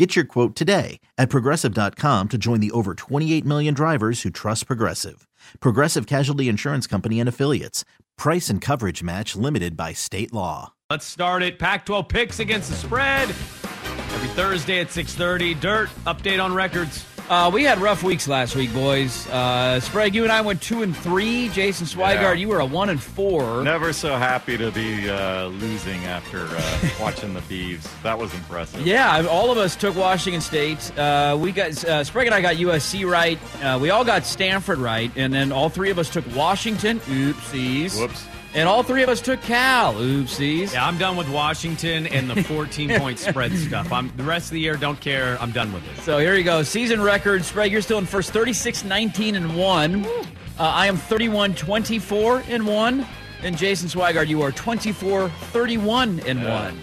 Get your quote today at progressive.com to join the over 28 million drivers who trust Progressive. Progressive Casualty Insurance Company and Affiliates. Price and coverage match limited by state law. Let's start it. Pac 12 picks against the spread. Every Thursday at 6:30. Dirt update on records. Uh, we had rough weeks last week, boys. Uh, Sprague, you and I went two and three. Jason Swigard, yeah. you were a one and four. Never so happy to be uh, losing after uh, watching the Beavs. That was impressive. Yeah, all of us took Washington State. Uh, we got uh, Sprague and I got USC right. we all got Stanford right, and then all three of us took Washington. Oopsies. Whoops. And all three of us took Cal. Oopsies. Yeah, I'm done with Washington and the 14 point spread stuff. I'm the rest of the year don't care. I'm done with it. So here you go. Season record. Sprague, you're still in first 36 19 and 1. Uh, I am 31 24 and 1. And Jason Swigard, you are 24 31 and 1.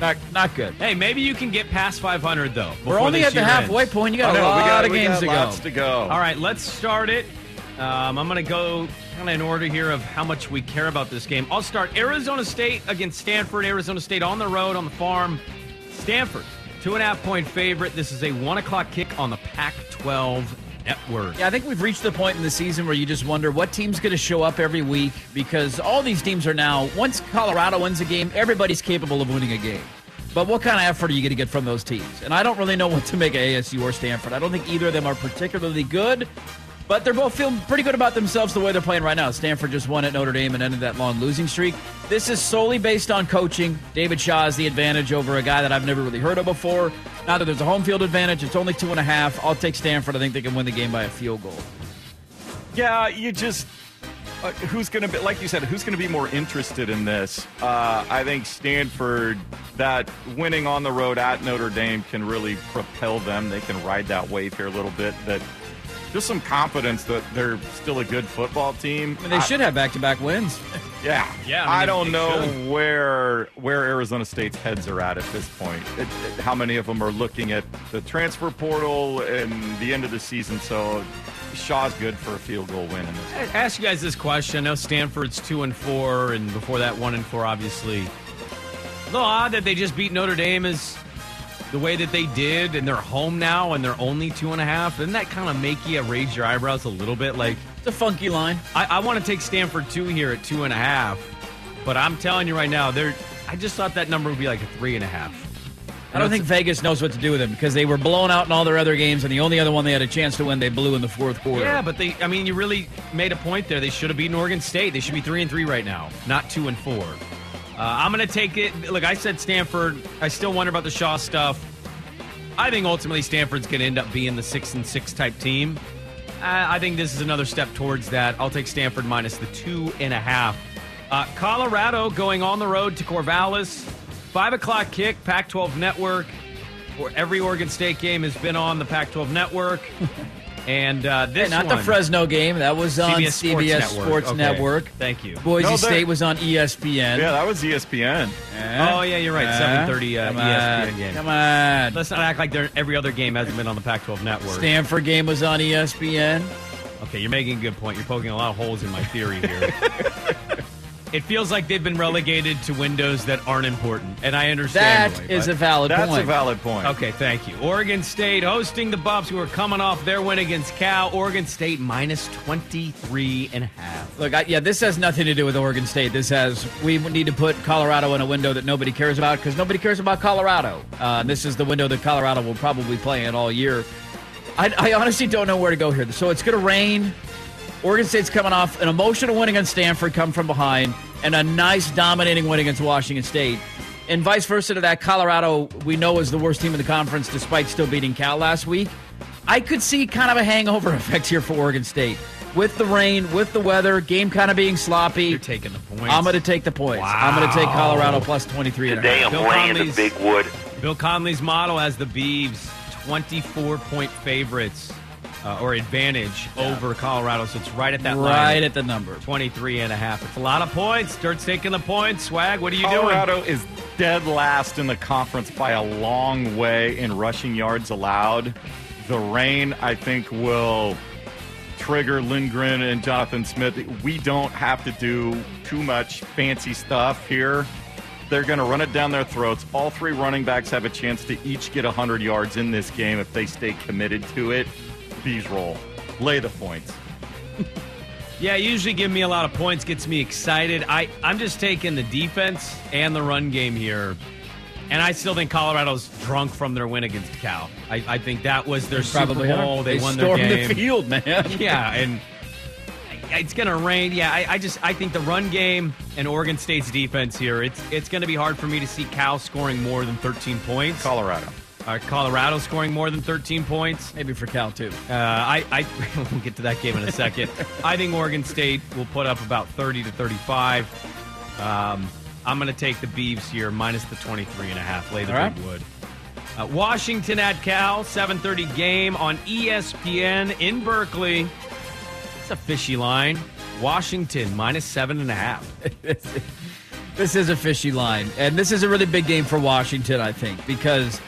not, not good. Hey, maybe you can get past 500 though. We're only at the halfway ends. point. You got oh, a no, lot got, of games to go. to go. All right, let's start it. Um, I'm going to go kind of in order here of how much we care about this game. I'll start Arizona State against Stanford. Arizona State on the road, on the farm. Stanford, two and a half point favorite. This is a one o'clock kick on the Pac 12 network. Yeah, I think we've reached the point in the season where you just wonder what team's going to show up every week because all these teams are now, once Colorado wins a game, everybody's capable of winning a game. But what kind of effort are you going to get from those teams? And I don't really know what to make of ASU or Stanford. I don't think either of them are particularly good. But they're both feeling pretty good about themselves the way they're playing right now. Stanford just won at Notre Dame and ended that long losing streak. This is solely based on coaching. David Shaw has the advantage over a guy that I've never really heard of before. Now that there's a home field advantage, it's only two and a half. I'll take Stanford. I think they can win the game by a field goal. Yeah, you just uh, who's going to be like you said who's going to be more interested in this uh, i think stanford that winning on the road at notre dame can really propel them they can ride that wave here a little bit that just some confidence that they're still a good football team. I mean, they I, should have back-to-back wins. Yeah, yeah. I, mean, I don't know should. where where Arizona State's heads are at at this point. It, it, how many of them are looking at the transfer portal and the end of the season? So Shaw's good for a field goal win. In this I ask you guys this question. I know Stanford's two and four, and before that, one and four. Obviously, a little odd that they just beat Notre Dame. Is the way that they did, and they're home now, and they're only two and a half. Doesn't that kind of make you raise your eyebrows a little bit? Like it's a funky line. I, I want to take Stanford two here at two and a half, but I'm telling you right now, they're. I just thought that number would be like a three and a half. I don't think Vegas knows what to do with them because they were blown out in all their other games, and the only other one they had a chance to win, they blew in the fourth quarter. Yeah, but they, I mean, you really made a point there. They should have beaten Oregon State. They should be three and three right now, not two and four. Uh, I'm going to take it. Look, I said Stanford. I still wonder about the Shaw stuff. I think ultimately Stanford's going to end up being the six and six type team. I think this is another step towards that. I'll take Stanford minus the two and a half. Uh, Colorado going on the road to Corvallis. Five o'clock kick, Pac 12 network. Where Every Oregon State game has been on the Pac 12 network. And uh, this hey, not one, the Fresno game. That was on CBS, CBS Sports, Network. Sports okay. Network. Thank you. Boise no, State was on ESPN. Yeah, that was ESPN. Uh, oh yeah, you're right. Seven thirty uh, ESPN game. Come on. Let's not act like every other game hasn't been on the Pac-12 network. Stanford game was on ESPN. Okay, you're making a good point. You're poking a lot of holes in my theory here. It feels like they've been relegated to windows that aren't important, and I understand. That is a valid point. that's point. a valid point. Okay, thank you. Oregon State hosting the Buffs, who are coming off their win against Cal. Oregon State minus 23 and a half. Look, I, yeah, this has nothing to do with Oregon State. This has we need to put Colorado in a window that nobody cares about because nobody cares about Colorado. Uh, this is the window that Colorado will probably play in all year. I, I honestly don't know where to go here. So it's going to rain. Oregon State's coming off an emotional win against Stanford, come from behind, and a nice dominating win against Washington State. And vice versa to that, Colorado, we know, is the worst team in the conference despite still beating Cal last week. I could see kind of a hangover effect here for Oregon State. With the rain, with the weather, game kind of being sloppy. You're taking the points. I'm going to take the points. I'm going to take Colorado plus 23 and a Today half. I'm Bill the Connelly's- big wood. Bill Connelly's model has the Beavs 24 point favorites uh, or advantage over Colorado. So it's right at that Right line. at the number. 23 and a half. It's a lot of points. Dirt's taking the points. Swag, what are you Colorado doing? Colorado is dead last in the conference by a long way in rushing yards allowed. The rain, I think, will trigger Lindgren and Jonathan Smith. We don't have to do too much fancy stuff here. They're going to run it down their throats. All three running backs have a chance to each get 100 yards in this game if they stay committed to it. Bees roll. Lay the points. Yeah, usually give me a lot of points, gets me excited. I, I'm just taking the defense and the run game here. And I still think Colorado's drunk from their win against Cal. I, I think that was their Probably Super are. Bowl. They, won their stormed game. the field, man. yeah, and it's going to rain. Yeah, I, I just I think the run game and Oregon State's defense here. It's it's going to be hard for me to see Cal scoring more than 13 points. Colorado. Uh, Colorado scoring more than 13 points. Maybe for Cal, too. Uh, I, I we'll get to that game in a second. I think Oregon State will put up about 30 to 35. Um, I'm going to take the Beavs here, minus the 23 and a half. Lay the All right. big wood. Uh, Washington at Cal, 7:30 game on ESPN in Berkeley. It's a fishy line. Washington minus seven and a half. This is a fishy line. And this is a really big game for Washington, I think, because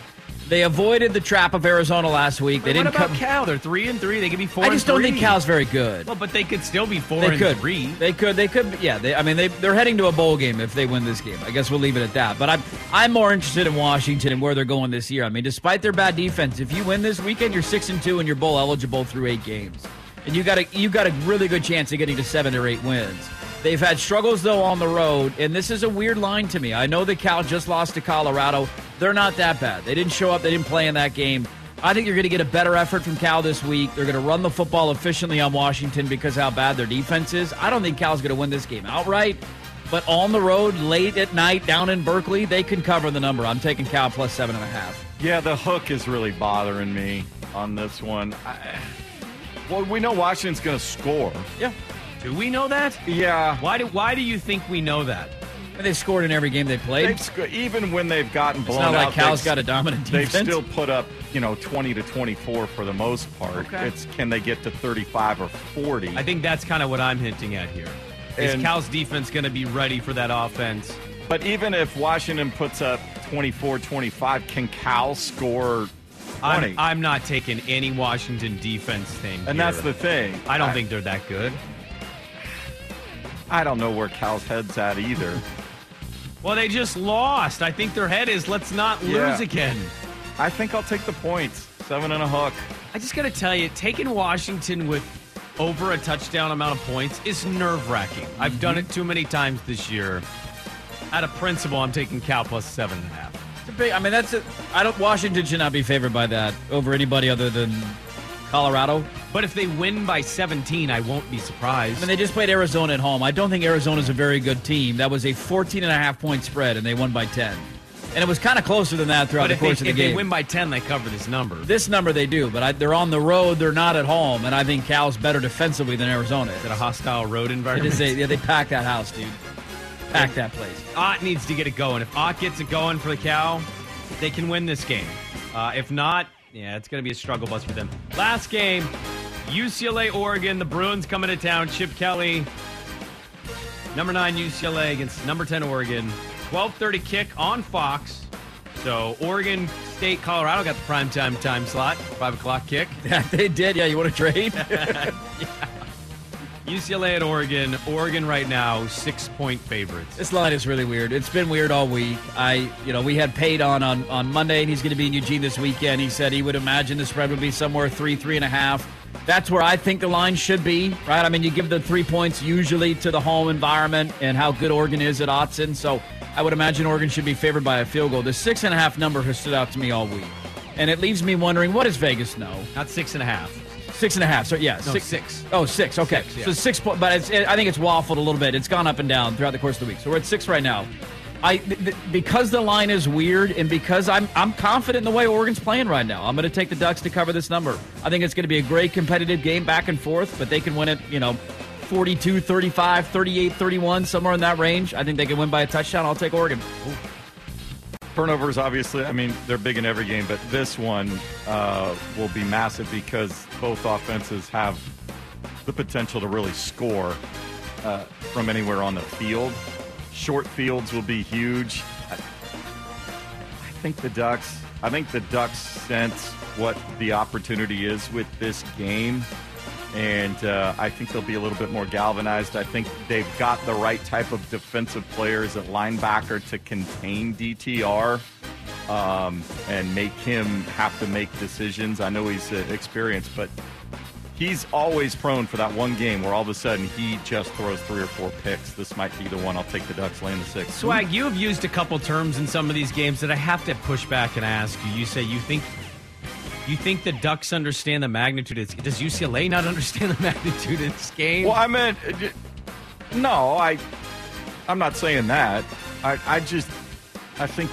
they avoided the trap of Arizona last week. They what didn't about come. Cal? They're three and three. They could be four. I just don't think. Cal's very good. Well, but they could still be four They and could. three. They could. They could. Yeah. They, I mean, they they're heading to a bowl game if they win this game. I guess we'll leave it at that. But I'm I'm more interested in Washington and where they're going this year. I mean, despite their bad defense, if you win this weekend, you're six and two and you're bowl eligible through eight games, and you got a you got a really good chance of getting to seven or eight wins. They've had struggles though on the road, and this is a weird line to me. I know that Cal just lost to Colorado. They're not that bad. They didn't show up. They didn't play in that game. I think you're going to get a better effort from Cal this week. They're going to run the football efficiently on Washington because how bad their defense is. I don't think Cal's going to win this game outright, but on the road, late at night, down in Berkeley, they can cover the number. I'm taking Cal plus seven and a half. Yeah, the hook is really bothering me on this one. I, well, we know Washington's going to score. Yeah, Do we know that? Yeah. Why do Why do you think we know that? they've scored in every game they played. They've sco- even when they've gotten blown It's not like out, Cal's got a dominant defense. They've still put up, you know, 20 to 24 for the most part. Okay. It's can they get to 35 or 40? I think that's kind of what I'm hinting at here. Is And- Cal's defense going to be ready for that offense? But even if Washington puts up 24 25, can Cal score 20? I'm, I'm not taking any Washington defense thing. and here. that's the thing. I don't think they're that good. I don't know where Cal's head's at either. Well, they just lost. I think their head is let's not lose again. I think I'll take the points. Seven and a hook. I just got to tell you, taking Washington with over a touchdown amount of points is nerve wracking. I've done mm-hmm. it too many times this year. Out of principle, I'm taking Cal plus seven and a half. It's a big. I mean, that's. A, I don't. Washington should not be favored by that over anybody other than Colorado. But if they win by 17, I won't be surprised. I mean, they just played Arizona at home. I don't think Arizona's a very good team. That was a 14 and a half point spread, and they won by 10. And it was kind of closer than that throughout but the if, they, course of the if game. they win by 10, they cover this number. this number they do, but I, they're on the road. They're not at home, and I think Cal's better defensively than Arizona Is it a hostile road environment? is a, yeah, they pack that house, dude. Pack that place. Ott needs to get it going. If Ott gets it going for the Cal, they can win this game. Uh, if not, yeah, it's going to be a struggle bus for them. Last game, UCLA, Oregon. The Bruins coming to town. Chip Kelly, number nine UCLA against number ten Oregon. Twelve thirty kick on Fox. So Oregon State, Colorado got the prime time time slot, five o'clock kick. Yeah, they did. Yeah, you want to trade? UCLA at Oregon. Oregon right now six point favorites. This line is really weird. It's been weird all week. I, you know, we had paid on on on Monday, and he's going to be in Eugene this weekend. He said he would imagine the spread would be somewhere three, three and a half. That's where I think the line should be, right? I mean, you give the three points usually to the home environment and how good Oregon is at Autzen. So I would imagine Oregon should be favored by a field goal. The six and a half number has stood out to me all week, and it leaves me wondering what does Vegas know? Not six and a half. Six and a half. So yeah, No, six. six. Oh, six. Okay, Six, yeah. so six. But it's, it, I think it's waffled a little bit. It's gone up and down throughout the course of the week. So we're at six right now. I th- th- because the line is weird, and because I'm I'm confident in the way Oregon's playing right now. I'm going to take the Ducks to cover this number. I think it's going to be a great competitive game back and forth, but they can win it. You know. 42, 35, 38, 31, somewhere in that range. I think they can win by a touchdown. I'll take Oregon. Turnovers, obviously, I mean, they're big in every game, but this one uh, will be massive because both offenses have the potential to really score uh, from anywhere on the field. Short fields will be huge. I, I think the Ducks, I think the Ducks sense what the opportunity is with this game. And uh, I think they'll be a little bit more galvanized. I think they've got the right type of defensive players at linebacker to contain DTR um, and make him have to make decisions. I know he's uh, experienced, but he's always prone for that one game where all of a sudden he just throws three or four picks. This might be the one. I'll take the Ducks laying the six. Swag, you have used a couple terms in some of these games that I have to push back and ask you. You say you think you think the Ducks understand the magnitude. Of, does UCLA not understand the magnitude of this game? Well, I meant uh, no. I I'm not saying that. I I just I think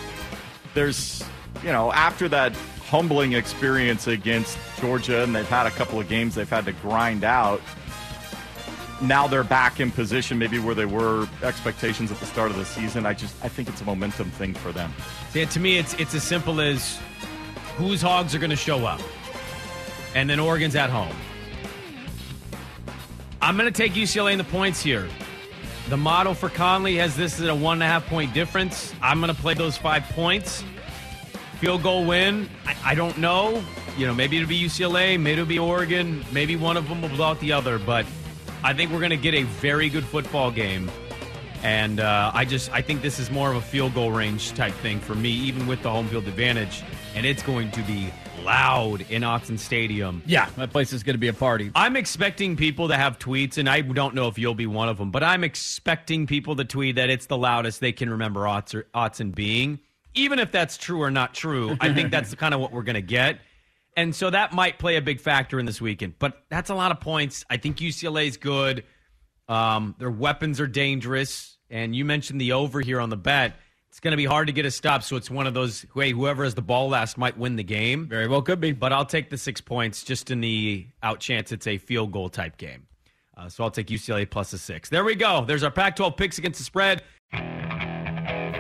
there's you know after that humbling experience against Georgia, and they've had a couple of games they've had to grind out. Now they're back in position, maybe where they were expectations at the start of the season. I just I think it's a momentum thing for them. Yeah, to me, it's it's as simple as whose hogs are going to show up, and then Oregon's at home. I'm going to take UCLA in the points here. The model for Connelly has this at a one and a half point difference. I'm going to play those five points. Field goal win. I, I don't know. You know, maybe it'll be UCLA, maybe it'll be Oregon, maybe one of them will blow out the other. But I think we're going to get a very good football game. And uh, I just I think this is more of a field goal range type thing for me, even with the home field advantage. And it's going to be loud in Autzen Stadium. Yeah, that place is going to be a party. I'm expecting people to have tweets, and I don't know if you'll be one of them, but I'm expecting people to tweet that it's the loudest they can remember Autzen being. Even if that's true or not true, I think that's kind of what we're going to get. And so that might play a big factor in this weekend. But that's a lot of points. I think UCLA is good. Um, their weapons are dangerous. And you mentioned the over here on the bet. It's going to be hard to get a stop. So it's one of those, hey, whoever has the ball last might win the game. Very well could be. But I'll take the six points just in the out chance it's a field goal type game. Uh, so I'll take UCLA plus a six. There we go. There's our Pac 12 picks against the spread.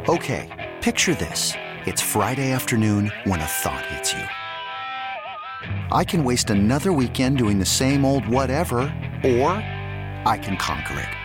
Okay, picture this. It's Friday afternoon when a thought hits you. I can waste another weekend doing the same old whatever, or I can conquer it.